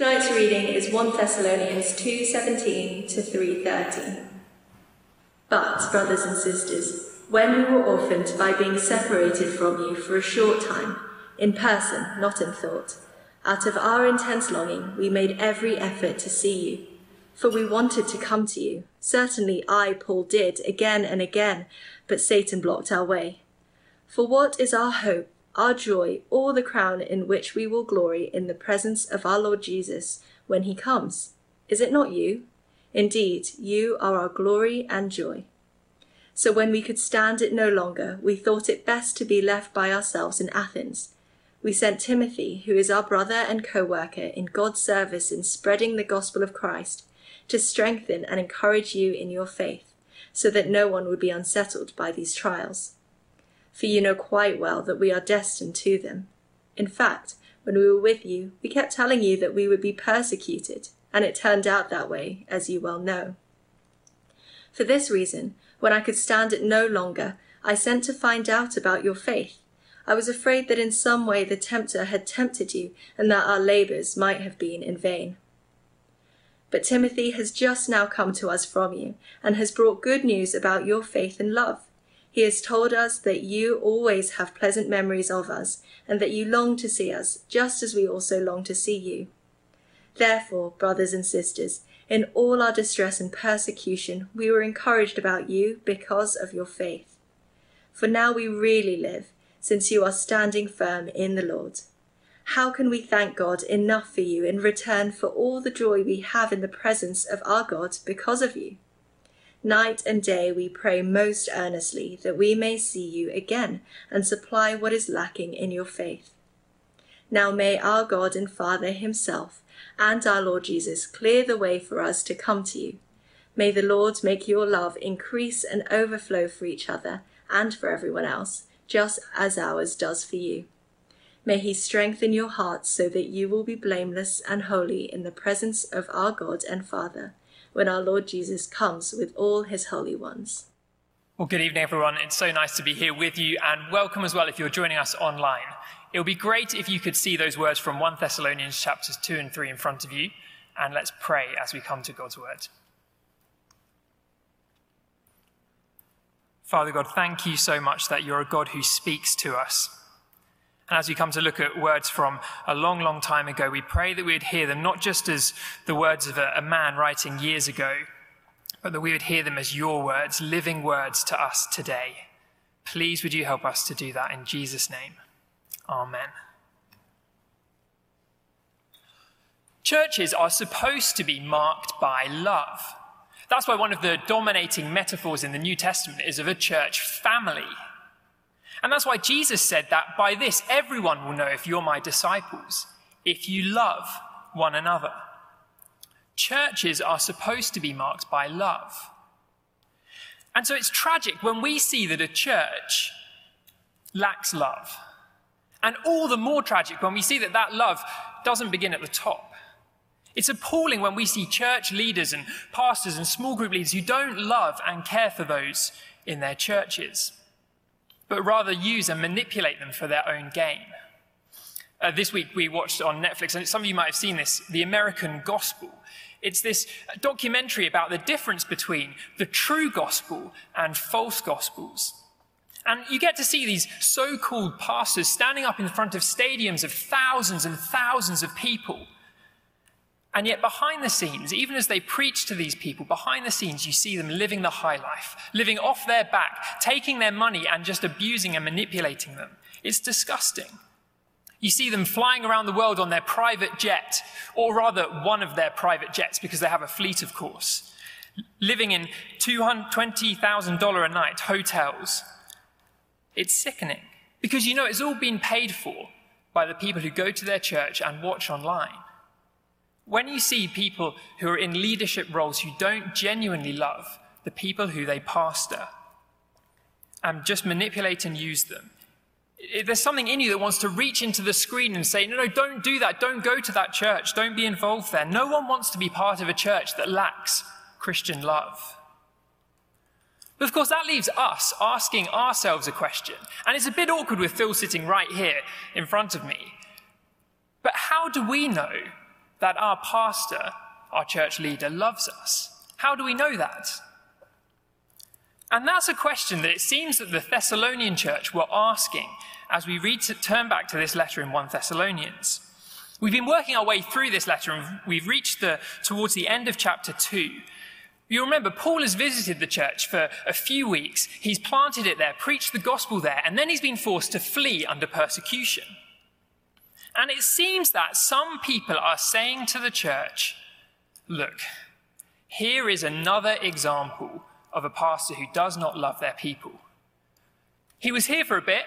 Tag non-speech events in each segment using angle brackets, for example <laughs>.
Tonight's reading is 1 Thessalonians 2:17 to 3:13. But, brothers and sisters, when we were orphaned by being separated from you for a short time, in person, not in thought, out of our intense longing, we made every effort to see you. For we wanted to come to you. Certainly I, Paul, did again and again, but Satan blocked our way. For what is our hope our joy, or the crown in which we will glory in the presence of our Lord Jesus when he comes? Is it not you? Indeed, you are our glory and joy. So when we could stand it no longer, we thought it best to be left by ourselves in Athens. We sent Timothy, who is our brother and co worker in God's service in spreading the gospel of Christ, to strengthen and encourage you in your faith, so that no one would be unsettled by these trials for you know quite well that we are destined to them. In fact, when we were with you, we kept telling you that we would be persecuted, and it turned out that way, as you well know. For this reason, when I could stand it no longer, I sent to find out about your faith. I was afraid that in some way the tempter had tempted you, and that our labours might have been in vain. But Timothy has just now come to us from you, and has brought good news about your faith and love. He has told us that you always have pleasant memories of us, and that you long to see us, just as we also long to see you. Therefore, brothers and sisters, in all our distress and persecution, we were encouraged about you because of your faith. For now we really live, since you are standing firm in the Lord. How can we thank God enough for you in return for all the joy we have in the presence of our God because of you? Night and day we pray most earnestly that we may see you again and supply what is lacking in your faith. Now may our God and Father Himself and our Lord Jesus clear the way for us to come to you. May the Lord make your love increase and overflow for each other and for everyone else, just as ours does for you. May He strengthen your hearts so that you will be blameless and holy in the presence of our God and Father when our Lord Jesus comes with all his holy ones. Well, good evening, everyone. It's so nice to be here with you, and welcome as well if you're joining us online. It would be great if you could see those words from 1 Thessalonians chapters 2 and 3 in front of you, and let's pray as we come to God's word. Father God, thank you so much that you're a God who speaks to us. And as we come to look at words from a long, long time ago, we pray that we would hear them not just as the words of a, a man writing years ago, but that we would hear them as your words, living words to us today. Please would you help us to do that in Jesus' name. Amen. Churches are supposed to be marked by love. That's why one of the dominating metaphors in the New Testament is of a church family. And that's why Jesus said that by this everyone will know if you're my disciples, if you love one another. Churches are supposed to be marked by love. And so it's tragic when we see that a church lacks love. And all the more tragic when we see that that love doesn't begin at the top. It's appalling when we see church leaders and pastors and small group leaders who don't love and care for those in their churches but rather use and manipulate them for their own gain. Uh, this week we watched on Netflix, and some of you might have seen this, The American Gospel. It's this documentary about the difference between the true gospel and false gospels. And you get to see these so called pastors standing up in front of stadiums of thousands and thousands of people and yet, behind the scenes, even as they preach to these people, behind the scenes, you see them living the high life, living off their back, taking their money and just abusing and manipulating them. It's disgusting. You see them flying around the world on their private jet, or rather, one of their private jets, because they have a fleet, of course, living in $220,000 a night hotels. It's sickening, because you know it's all been paid for by the people who go to their church and watch online. When you see people who are in leadership roles who don't genuinely love the people who they pastor and just manipulate and use them, there's something in you that wants to reach into the screen and say, no, no, don't do that. Don't go to that church. Don't be involved there. No one wants to be part of a church that lacks Christian love. But of course, that leaves us asking ourselves a question. And it's a bit awkward with Phil sitting right here in front of me. But how do we know that our pastor, our church leader, loves us? How do we know that? And that's a question that it seems that the Thessalonian church were asking as we read to turn back to this letter in 1 Thessalonians. We've been working our way through this letter and we've reached the, towards the end of chapter 2. You remember, Paul has visited the church for a few weeks. He's planted it there, preached the gospel there, and then he's been forced to flee under persecution. And it seems that some people are saying to the church, look, here is another example of a pastor who does not love their people. He was here for a bit,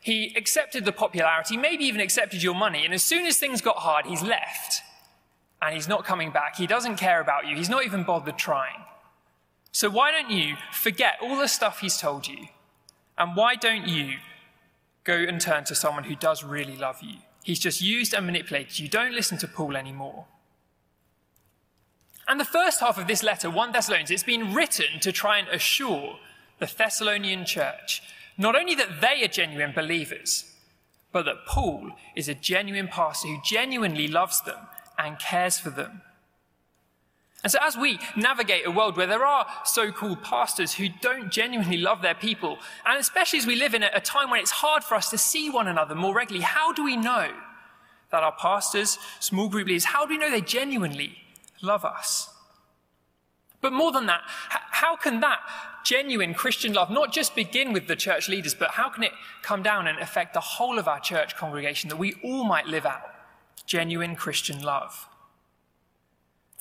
he accepted the popularity, maybe even accepted your money, and as soon as things got hard, he's left. And he's not coming back. He doesn't care about you. He's not even bothered trying. So why don't you forget all the stuff he's told you? And why don't you go and turn to someone who does really love you? He's just used and manipulated you. Don't listen to Paul anymore. And the first half of this letter, 1 Thessalonians, it's been written to try and assure the Thessalonian church not only that they are genuine believers, but that Paul is a genuine pastor who genuinely loves them and cares for them. And so, as we navigate a world where there are so called pastors who don't genuinely love their people, and especially as we live in a time when it's hard for us to see one another more regularly, how do we know that our pastors, small group leaders, how do we know they genuinely love us? But more than that, how can that genuine Christian love not just begin with the church leaders, but how can it come down and affect the whole of our church congregation that we all might live out genuine Christian love?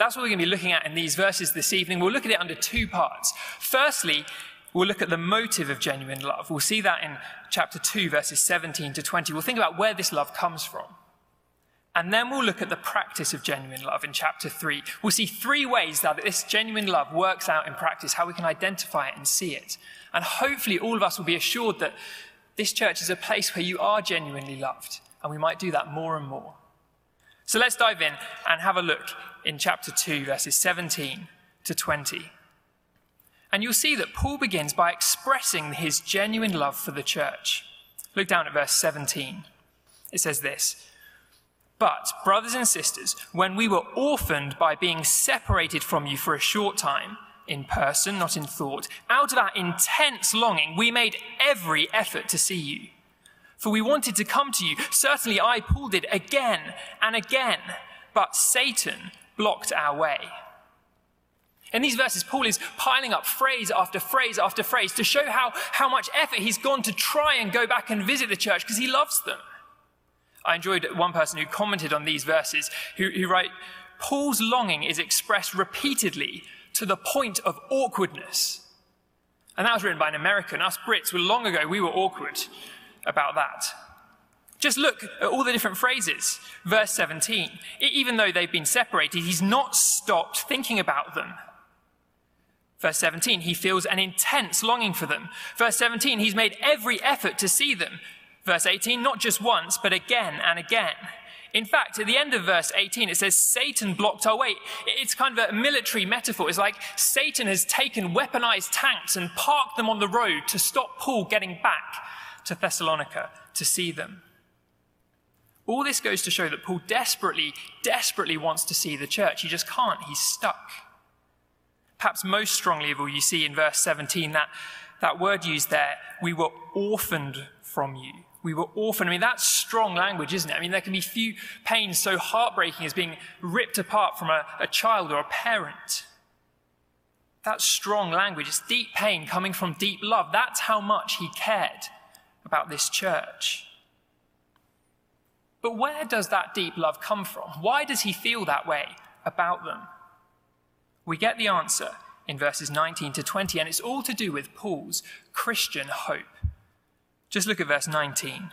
That's what we're going to be looking at in these verses this evening. We'll look at it under two parts. Firstly, we'll look at the motive of genuine love. We'll see that in chapter 2, verses 17 to 20. We'll think about where this love comes from. And then we'll look at the practice of genuine love in chapter 3. We'll see three ways that this genuine love works out in practice, how we can identify it and see it. And hopefully, all of us will be assured that this church is a place where you are genuinely loved, and we might do that more and more. So let's dive in and have a look in chapter 2, verses 17 to 20. And you'll see that Paul begins by expressing his genuine love for the church. Look down at verse 17. It says this. But, brothers and sisters, when we were orphaned by being separated from you for a short time, in person, not in thought, out of that intense longing, we made every effort to see you. For we wanted to come to you. Certainly I, Paul, did again and again, but Satan blocked our way. In these verses, Paul is piling up phrase after phrase after phrase to show how, how much effort he's gone to try and go back and visit the church because he loves them. I enjoyed one person who commented on these verses who, who write, Paul's longing is expressed repeatedly to the point of awkwardness. And that was written by an American. Us Brits were long ago, we were awkward about that. Just look at all the different phrases. Verse 17. Even though they've been separated, he's not stopped thinking about them. Verse 17, he feels an intense longing for them. Verse 17, he's made every effort to see them. Verse 18, not just once, but again and again. In fact, at the end of verse 18, it says Satan blocked our way. It's kind of a military metaphor. It's like Satan has taken weaponized tanks and parked them on the road to stop Paul getting back to Thessalonica to see them. All this goes to show that Paul desperately, desperately wants to see the church. He just can't. He's stuck. Perhaps most strongly of all, you see in verse 17 that, that word used there, we were orphaned from you. We were orphaned. I mean, that's strong language, isn't it? I mean, there can be few pains so heartbreaking as being ripped apart from a, a child or a parent. That's strong language. It's deep pain coming from deep love. That's how much he cared about this church. But where does that deep love come from? Why does he feel that way about them? We get the answer in verses 19 to 20, and it's all to do with Paul's Christian hope. Just look at verse 19.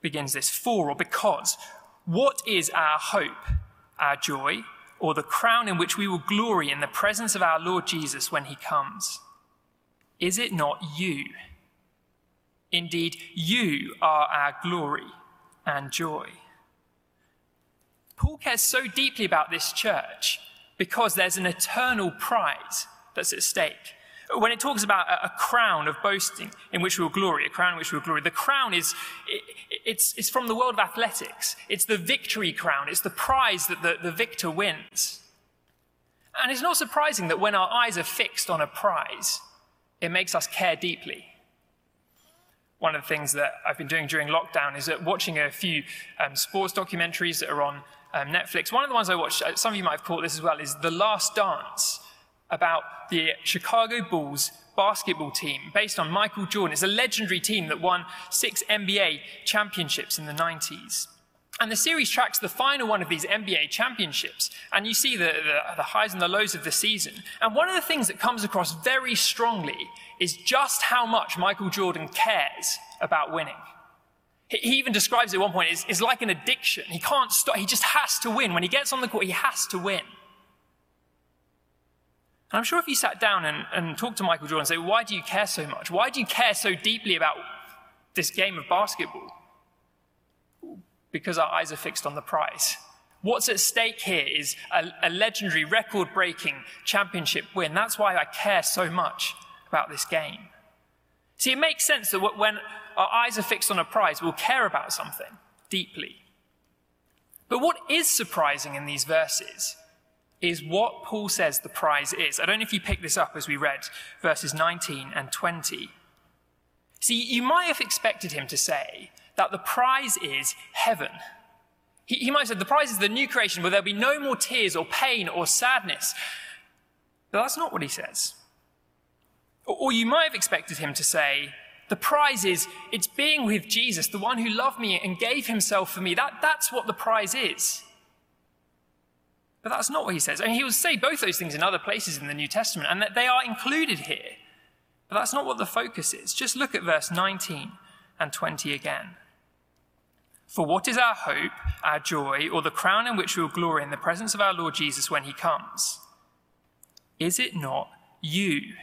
Begins this for or because. What is our hope, our joy, or the crown in which we will glory in the presence of our Lord Jesus when he comes? Is it not you? Indeed, you are our glory and joy. Paul cares so deeply about this church because there's an eternal prize that's at stake. when it talks about a, crown of boasting in which we will glory, a crown in which we will glory, the crown is, it, it's, it's from the world of athletics. It's the victory crown. It's the prize that the, the victor wins. And it's not surprising that when our eyes are fixed on a prize, it makes us care deeply. One of the things that I've been doing during lockdown is watching a few um, sports documentaries that are on um, Netflix. One of the ones I watched, uh, some of you might have caught this as well, is The Last Dance about the Chicago Bulls basketball team based on Michael Jordan. It's a legendary team that won six NBA championships in the 90s. And the series tracks the final one of these NBA championships, and you see the, the, the, highs and the lows of the season. And one of the things that comes across very strongly is just how much Michael Jordan cares about winning. He, he even describes it at one point, it's, like an addiction. He can't stop, he just has to win. When he gets on the court, he has to win. And I'm sure if you sat down and, and talked to Michael Jordan and say, why do you care so much? Why do you care so deeply about this game of basketball? Because our eyes are fixed on the prize. What's at stake here is a, a legendary record breaking championship win. That's why I care so much about this game. See, it makes sense that when our eyes are fixed on a prize, we'll care about something deeply. But what is surprising in these verses is what Paul says the prize is. I don't know if you picked this up as we read verses 19 and 20. See, you might have expected him to say that the prize is heaven. He, he might have said the prize is the new creation where there'll be no more tears or pain or sadness. But that's not what he says. Or, or you might have expected him to say, the prize is it's being with Jesus, the one who loved me and gave himself for me. That, that's what the prize is. But that's not what he says. I mean, he will say both those things in other places in the New Testament, and that they are included here. But that's not what the focus is. Just look at verse 19 and 20 again. For what is our hope, our joy, or the crown in which we will glory in the presence of our Lord Jesus when he comes? Is it not you?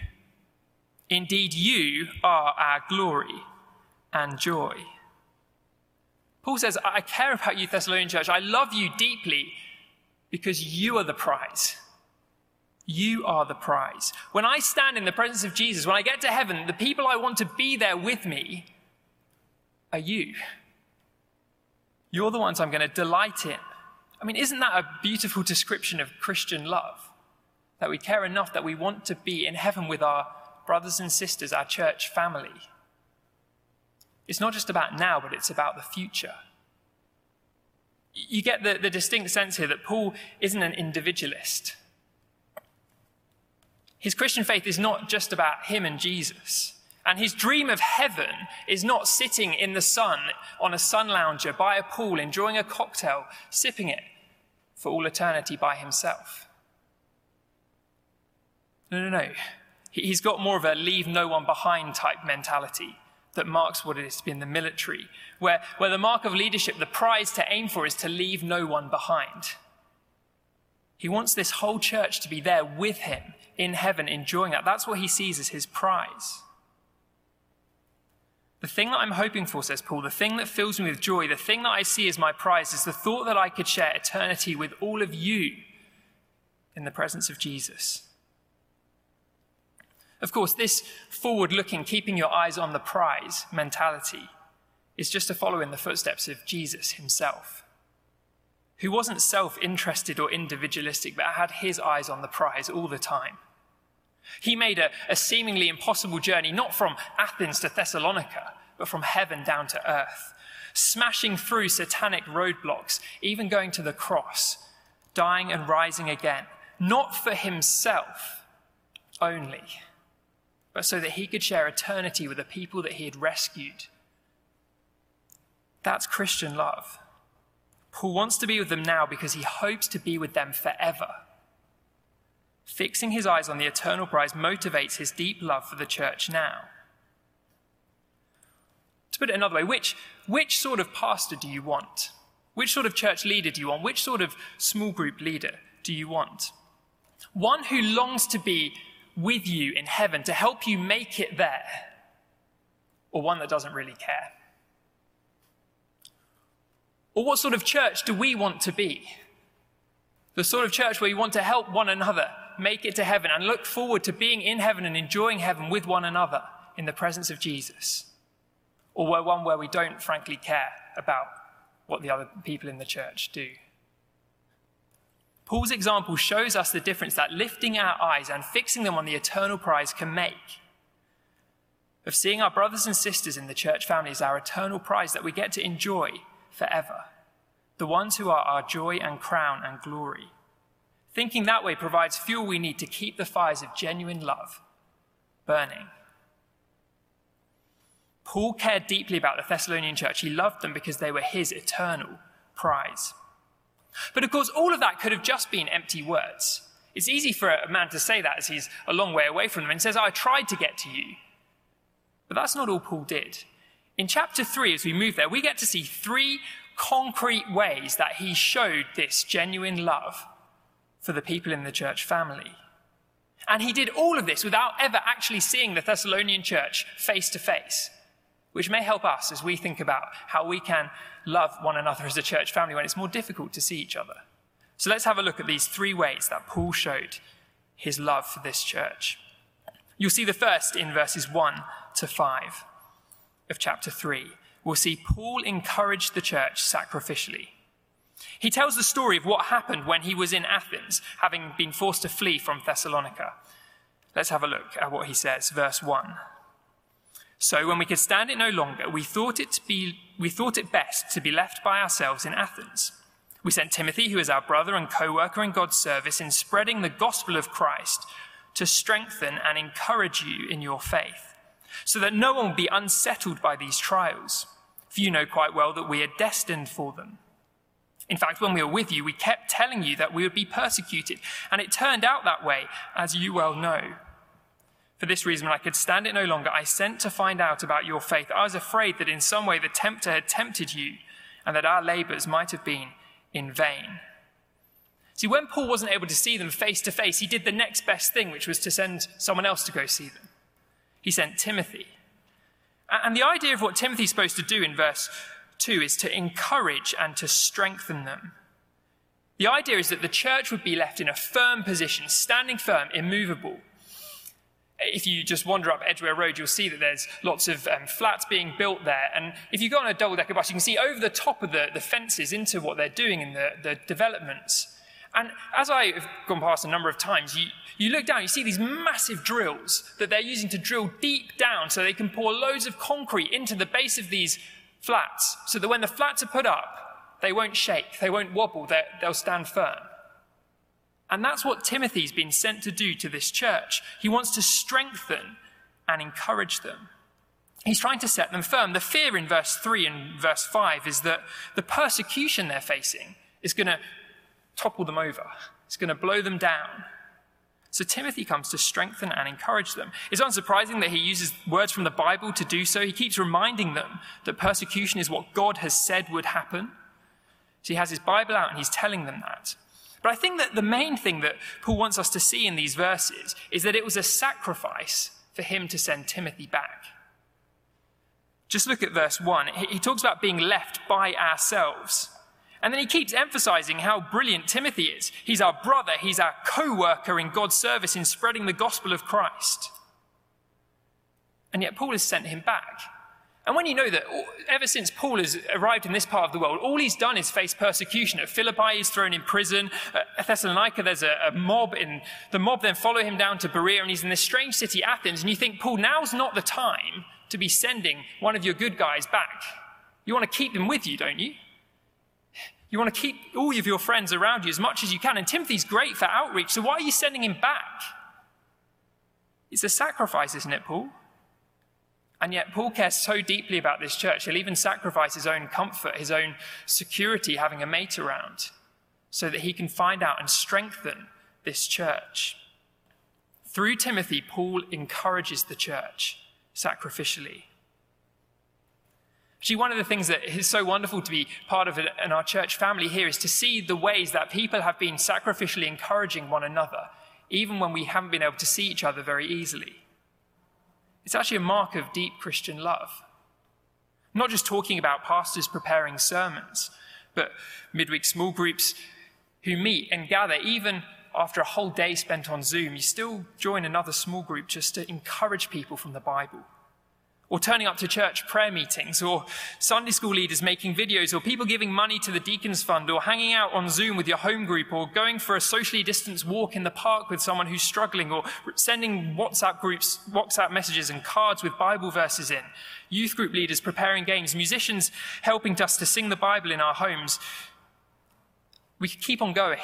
Indeed, you are our glory and joy. Paul says, I care about you, Thessalonian church. I love you deeply because you are the prize. You are the prize. When I stand in the presence of Jesus, when I get to heaven, the people I want to be there with me are you. You're the ones I'm going to delight in. I mean, isn't that a beautiful description of Christian love? That we care enough that we want to be in heaven with our brothers and sisters, our church family. It's not just about now, but it's about the future. You get the, the distinct sense here that Paul isn't an individualist. His Christian faith is not just about him and Jesus. And his dream of heaven is not sitting in the sun on a sun lounger by a pool, enjoying a cocktail, sipping it for all eternity by himself. No, no, no. He's got more of a leave no one behind type mentality that marks what it is to be in the military, where, where the mark of leadership, the prize to aim for, is to leave no one behind. He wants this whole church to be there with him in heaven, enjoying that. That's what he sees as his prize. The thing that I'm hoping for, says Paul, the thing that fills me with joy, the thing that I see as my prize is the thought that I could share eternity with all of you in the presence of Jesus. Of course, this forward looking, keeping your eyes on the prize mentality is just to follow in the footsteps of Jesus himself, who wasn't self interested or individualistic, but had his eyes on the prize all the time. He made a, a, seemingly impossible journey, not from Athens to Thessalonica, but from heaven down to earth, smashing through satanic roadblocks, even going to the cross, dying and rising again, not for himself only but so that he could share eternity with the people that he had rescued. That's Christian love. Paul wants to be with them now because he hopes to be with them forever. Fixing his eyes on the eternal prize motivates his deep love for the church now. To put it another way, which, which sort of pastor do you want? Which sort of church leader do you want? Which sort of small group leader do you want? One who longs to be with you in heaven to help you make it there, or one that doesn't really care? Or what sort of church do we want to be? The sort of church where you want to help one another make it to heaven and look forward to being in heaven and enjoying heaven with one another in the presence of Jesus? Or we're one where we don't frankly care about what the other people in the church do? Paul's example shows us the difference that lifting our eyes and fixing them on the eternal prize can make. Of seeing our brothers and sisters in the church family as our eternal prize that we get to enjoy forever. The ones who are our joy and crown and glory. Thinking that way provides fuel we need to keep the fires of genuine love burning. Paul cared deeply about the Thessalonian church. He loved them because they were his eternal prize. But of course, all of that could have just been empty words. It's easy for a man to say that as he's a long way away from them and says, I tried to get to you. But that's not all Paul did. In chapter 3, as we move there, we get to see three concrete ways that he showed this genuine love for the people in the church family. And he did all of this without ever actually seeing the Thessalonian church face to face, which may help us as we think about how we can love one another as a church family when it's more difficult to see each other. So let's have a look at these three ways that Paul showed his love for this church. You'll see the first in verses 1 to 5 of chapter 3. We'll see Paul encourage the church sacrificially. He tells the story of what happened when he was in Athens, having been forced to flee from Thessalonica. Let's have a look at what he says, verse 1. So when we could stand it no longer, we thought it, be, we thought it best to be left by ourselves in Athens. We sent Timothy, who is our brother and co worker in God's service, in spreading the gospel of Christ to strengthen and encourage you in your faith, so that no one will be unsettled by these trials. For you know quite well that we are destined for them. In fact, when we were with you, we kept telling you that we would be persecuted, and it turned out that way, as you well know. For this reason, when I could stand it no longer, I sent to find out about your faith. I was afraid that in some way the tempter had tempted you and that our labors might have been in vain. See, when Paul wasn't able to see them face to face, he did the next best thing, which was to send someone else to go see them. He sent Timothy. And the idea of what Timothy's supposed to do in verse 2 is to encourage and to strengthen them. The idea is that the church would be left in a firm position, standing firm, immovable, if you just wander up Edgware Road, you'll see that there's lots of um, flats being built there. And if you go on a double decker bus, you can see over the top of the, the fences into what they're doing in the, the developments. And as I have gone past a number of times, you, you look down, you see these massive drills that they're using to drill deep down so they can pour loads of concrete into the base of these flats so that when the flats are put up, they won't shake, they won't wobble, they'll stand firm. And that's what Timothy's been sent to do to this church. He wants to strengthen and encourage them. He's trying to set them firm. The fear in verse 3 and verse 5 is that the persecution they're facing is going to topple them over, it's going to blow them down. So Timothy comes to strengthen and encourage them. It's unsurprising that he uses words from the Bible to do so. He keeps reminding them that persecution is what God has said would happen. So he has his Bible out and he's telling them that. But I think that the main thing that Paul wants us to see in these verses is that it was a sacrifice for him to send Timothy back. Just look at verse 1. He talks about being left by ourselves. And then he keeps emphasizing how brilliant Timothy is. He's our brother, he's our co worker in God's service in spreading the gospel of Christ. And yet Paul has sent him back. And when you know that ever since Paul has arrived in this part of the world, all he's done is face persecution. At Philippi, he's thrown in prison. At Thessalonica, there's a, a mob. In, the mob then follow him down to Berea, and he's in this strange city, Athens. And you think, Paul, now's not the time to be sending one of your good guys back. You want to keep them with you, don't you? You want to keep all of your friends around you as much as you can. And Timothy's great for outreach, so why are you sending him back? It's a sacrifice, isn't it, Paul? And yet, Paul cares so deeply about this church, he'll even sacrifice his own comfort, his own security, having a mate around, so that he can find out and strengthen this church. Through Timothy, Paul encourages the church sacrificially. Actually, one of the things that is so wonderful to be part of it in our church family here is to see the ways that people have been sacrificially encouraging one another, even when we haven't been able to see each other very easily. It's actually a mark of deep Christian love. I'm not just talking about pastors preparing sermons, but midweek small groups who meet and gather, even after a whole day spent on Zoom, you still join another small group just to encourage people from the Bible or turning up to church prayer meetings, or Sunday school leaders making videos, or people giving money to the Deacons Fund, or hanging out on Zoom with your home group, or going for a socially distanced walk in the park with someone who's struggling, or sending WhatsApp groups, WhatsApp messages and cards with Bible verses in, youth group leaders preparing games, musicians helping us to sing the Bible in our homes. We could keep on going.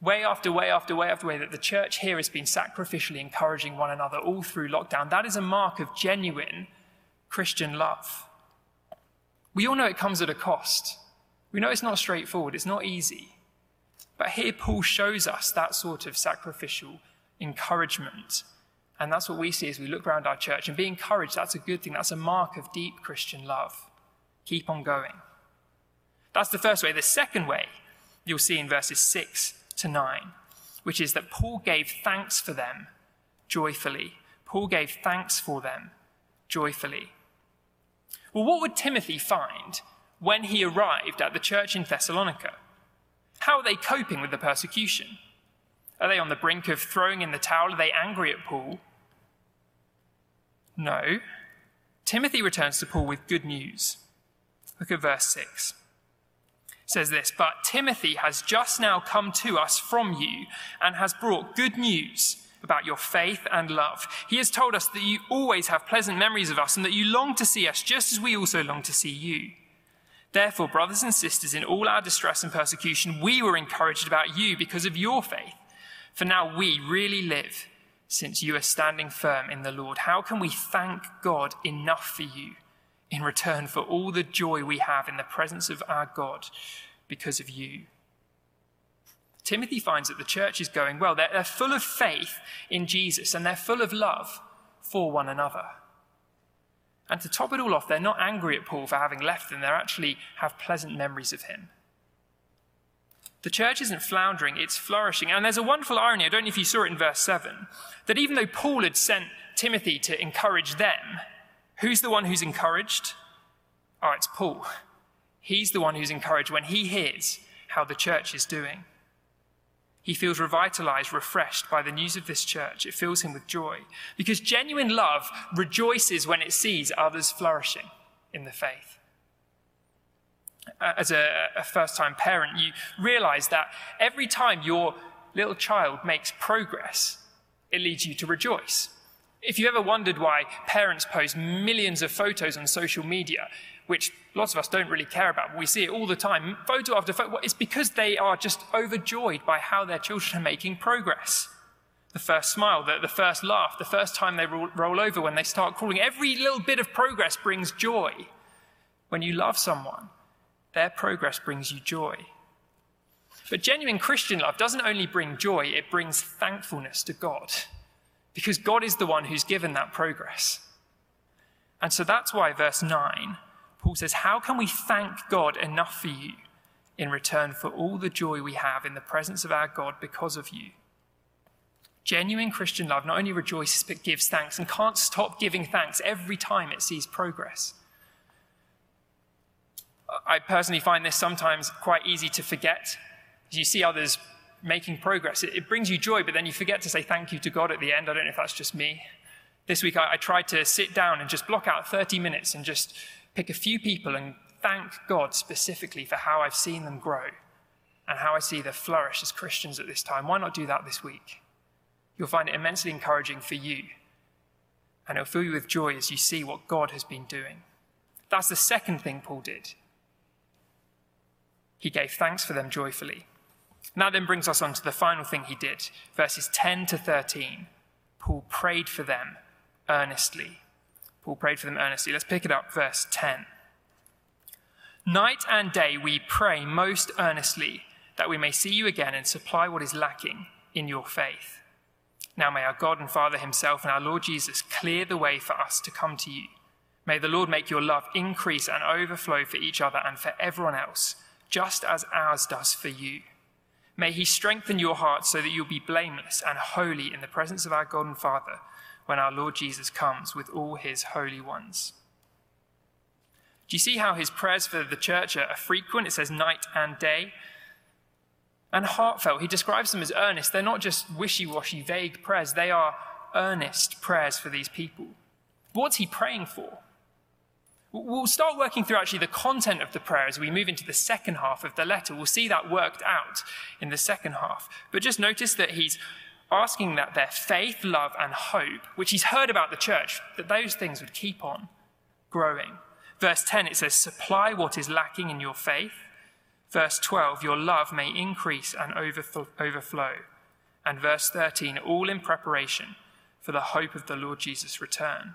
Way after way after way after way that the church here has been sacrificially encouraging one another all through lockdown. That is a mark of genuine Christian love. We all know it comes at a cost. We know it's not straightforward, it's not easy. But here Paul shows us that sort of sacrificial encouragement. And that's what we see as we look around our church. And be encouraged, that's a good thing. That's a mark of deep Christian love. Keep on going. That's the first way. The second way, you'll see in verses 6 to 9, which is that Paul gave thanks for them joyfully. Paul gave thanks for them joyfully. Well, what would Timothy find when he arrived at the church in Thessalonica? How are they coping with the persecution? Are they on the brink of throwing in the towel? Are they angry at Paul? No. Timothy returns to Paul with good news. Look at verse 6 says this, but Timothy has just now come to us from you and has brought good news about your faith and love. He has told us that you always have pleasant memories of us and that you long to see us just as we also long to see you. Therefore, brothers and sisters, in all our distress and persecution, we were encouraged about you because of your faith. For now we really live since you are standing firm in the Lord. How can we thank God enough for you? In return for all the joy we have in the presence of our God because of you. Timothy finds that the church is going well. They're, they're full of faith in Jesus and they're full of love for one another. And to top it all off, they're not angry at Paul for having left them, they actually have pleasant memories of him. The church isn't floundering, it's flourishing. And there's a wonderful irony, I don't know if you saw it in verse 7, that even though Paul had sent Timothy to encourage them, Who's the one who's encouraged? Oh, it's Paul. He's the one who's encouraged when he hears how the church is doing. He feels revitalized, refreshed by the news of this church. It fills him with joy because genuine love rejoices when it sees others flourishing in the faith. As a, a first time parent, you realize that every time your little child makes progress, it leads you to rejoice. If you ever wondered why parents post millions of photos on social media, which lots of us don't really care about, but we see it all the time, photo after photo, it's because they are just overjoyed by how their children are making progress. The first smile, the, the first laugh, the first time they roll, roll over when they start crawling, every little bit of progress brings joy. When you love someone, their progress brings you joy. But genuine Christian love doesn't only bring joy, it brings thankfulness to God because God is the one who's given that progress. And so that's why, verse 9, Paul says, How can we thank God enough for you in return for all the joy we have in the presence of our God because of you? Genuine Christian love not only rejoices but gives thanks and can't stop giving thanks every time it sees progress. I personally find this sometimes quite easy to forget. You see others making progress. It, it, brings you joy, but then you forget to say thank you to God at the end. I don't know if that's just me. This week I, I tried to sit down and just block out 30 minutes and just pick a few people and thank God specifically for how I've seen them grow and how I see them flourish as Christians at this time. Why not do that this week? You'll find it immensely encouraging for you, and it'll fill you with joy as you see what God has been doing. That's the second thing Paul did. He gave thanks for them joyfully. And that then brings us on to the final thing he did, verses 10 to 13. Paul prayed for them earnestly. Paul prayed for them earnestly. Let's pick it up, verse 10. Night and day we pray most earnestly that we may see you again and supply what is lacking in your faith. Now may our God and Father Himself and our Lord Jesus clear the way for us to come to you. May the Lord make your love increase and overflow for each other and for everyone else, just as ours does for you. May he strengthen your hearts so that you'll be blameless and holy in the presence of our God and Father when our Lord Jesus comes with all his holy ones. Do you see how his prayers for the church are frequent? It says night and day. and heartfelt. He describes them as earnest. They're not just wishy washy, vague prayers, they are earnest prayers for these people. What's he praying for? We'll start working through actually the content of the prayer as we move into the second half of the letter. We'll see that worked out in the second half. But just notice that he's asking that their faith, love, and hope, which he's heard about the church, that those things would keep on growing. Verse 10, it says, Supply what is lacking in your faith. Verse 12, Your love may increase and overflow. And verse 13, all in preparation for the hope of the Lord Jesus' return.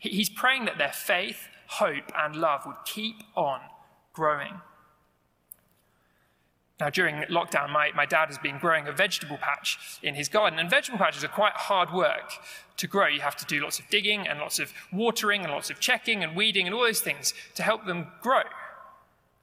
He's praying that their faith, hope, and love would keep on growing. Now, during lockdown, my, my dad has been growing a vegetable patch in his garden, and vegetable patches are quite hard work to grow. You have to do lots of digging and lots of watering and lots of checking and weeding and all those things to help them grow.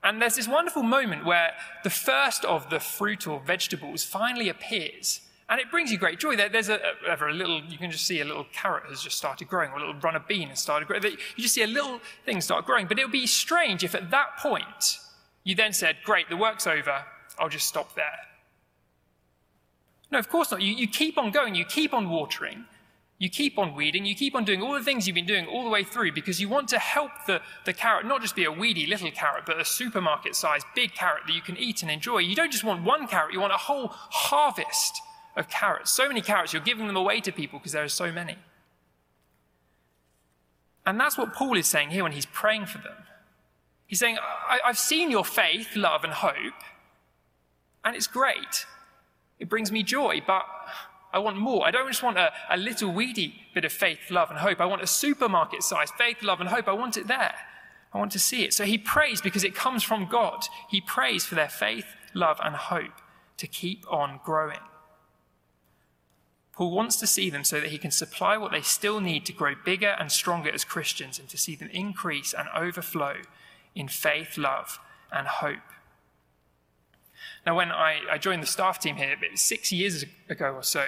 And there's this wonderful moment where the first of the fruit or vegetables finally appears, and it brings you great joy. there's a, a, a, little, you can just see a little carrot has just started growing, or a little runner bean has started growing. You just see a little thing start growing. But it would be strange if at that point you then said, Great, the work's over, I'll just stop there. No, of course not. You, you keep on going, you keep on watering, you keep on weeding, you keep on doing all the things you've been doing all the way through because you want to help the, the carrot not just be a weedy little carrot, but a supermarket sized big carrot that you can eat and enjoy. You don't just want one carrot, you want a whole harvest of carrots. So many carrots, you're giving them away to people because there are so many. And that's what Paul is saying here when he's praying for them. He's saying, I've seen your faith, love, and hope, and it's great. It brings me joy, but I want more. I don't just want a, a little weedy bit of faith, love, and hope. I want a supermarket size faith, love, and hope. I want it there. I want to see it. So he prays because it comes from God. He prays for their faith, love, and hope to keep on growing. Paul wants to see them so that he can supply what they still need to grow bigger and stronger as Christians and to see them increase and overflow in faith, love, and hope. Now, when I, I joined the staff team here six years ago or so,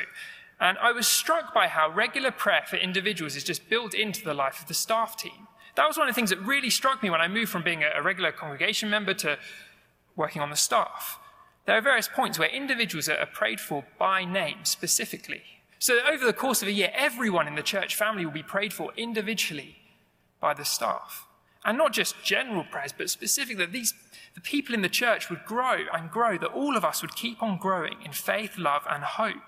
and I was struck by how regular prayer for individuals is just built into the life of the staff team. That was one of the things that really struck me when I moved from being a, a regular congregation member to working on the staff. There are various points where individuals are prayed for by name specifically. So over the course of a year, everyone in the church family will be prayed for individually by the staff. And not just general prayers, but specific that these the people in the church would grow and grow, that all of us would keep on growing in faith, love, and hope.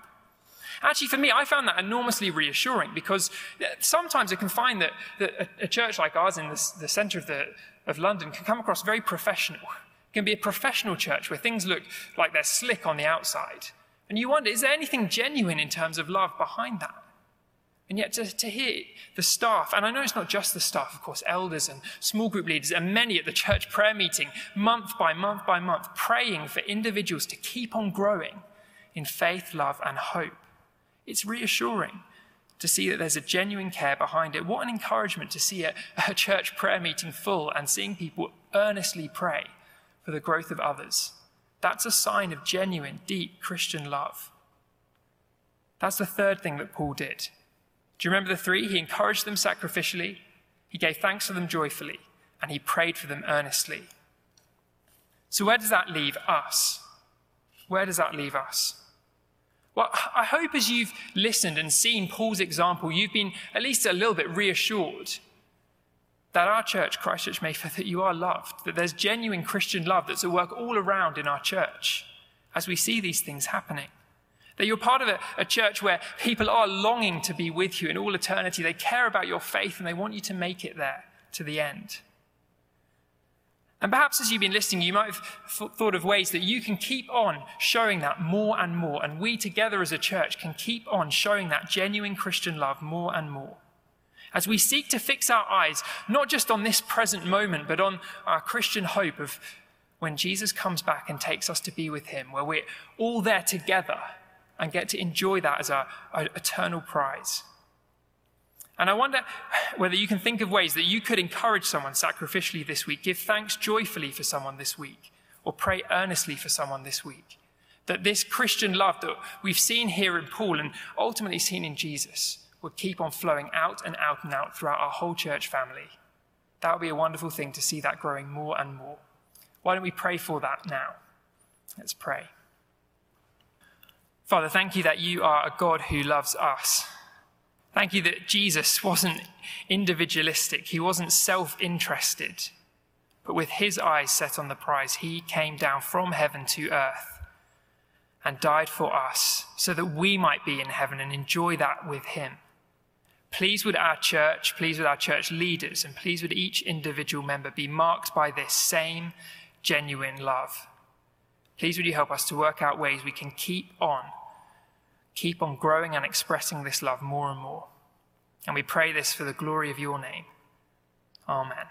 Actually, for me, I found that enormously reassuring because sometimes I can find that, that a, a, church like ours in the, the centre of, the, of London can come across very professional. It can be a professional church where things look like they're slick on the outside. And you wonder, is there anything genuine in terms of love behind that? And yet to, to hear the staff, and I know it's not just the staff, of course, elders and small group leaders, and many at the church prayer meeting, month by month by month, praying for individuals to keep on growing in faith, love, and hope. It's reassuring to see that there's a genuine care behind it. What an encouragement to see a, <laughs> a church prayer meeting full and seeing people earnestly pray for the growth of others. That's a sign of genuine, deep Christian love. That's the third thing that Paul did. Do you remember the three? He encouraged them sacrificially, he gave thanks for them joyfully, and he prayed for them earnestly. So, where does that leave us? Where does that leave us? Well, I hope as you've listened and seen Paul's example, you've been at least a little bit reassured that our church, Christchurch Mayfair, that you are loved, that there's genuine Christian love that's at work all around in our church as we see these things happening. That you're part of a, a, church where people are longing to be with you in all eternity. They care about your faith and they want you to make it there to the end. And perhaps as you've been listening, you might have thought of ways that you can keep on showing that more and more. And we together as a church can keep on showing that genuine Christian love more and more. As we seek to fix our eyes, not just on this present moment, but on our Christian hope of when Jesus comes back and takes us to be with him, where we're all there together and get to enjoy that as our, eternal prize. And I wonder whether you can think of ways that you could encourage someone sacrificially this week, give thanks joyfully for someone this week, or pray earnestly for someone this week. That this Christian love that we've seen here in Paul and ultimately seen in Jesus would keep on flowing out and out and out throughout our whole church family. That would be a wonderful thing to see that growing more and more. Why don't we pray for that now? Let's pray. Father, thank you that you are a God who loves us. Thank you that Jesus wasn't individualistic, he wasn't self interested, but with his eyes set on the prize, he came down from heaven to earth and died for us so that we might be in heaven and enjoy that with him. Please would our church, please would our church leaders, and please would each individual member be marked by this same genuine love. Please would you help us to work out ways we can keep on keep on growing and expressing this love more and more. And we pray this for the glory of your name. Amen.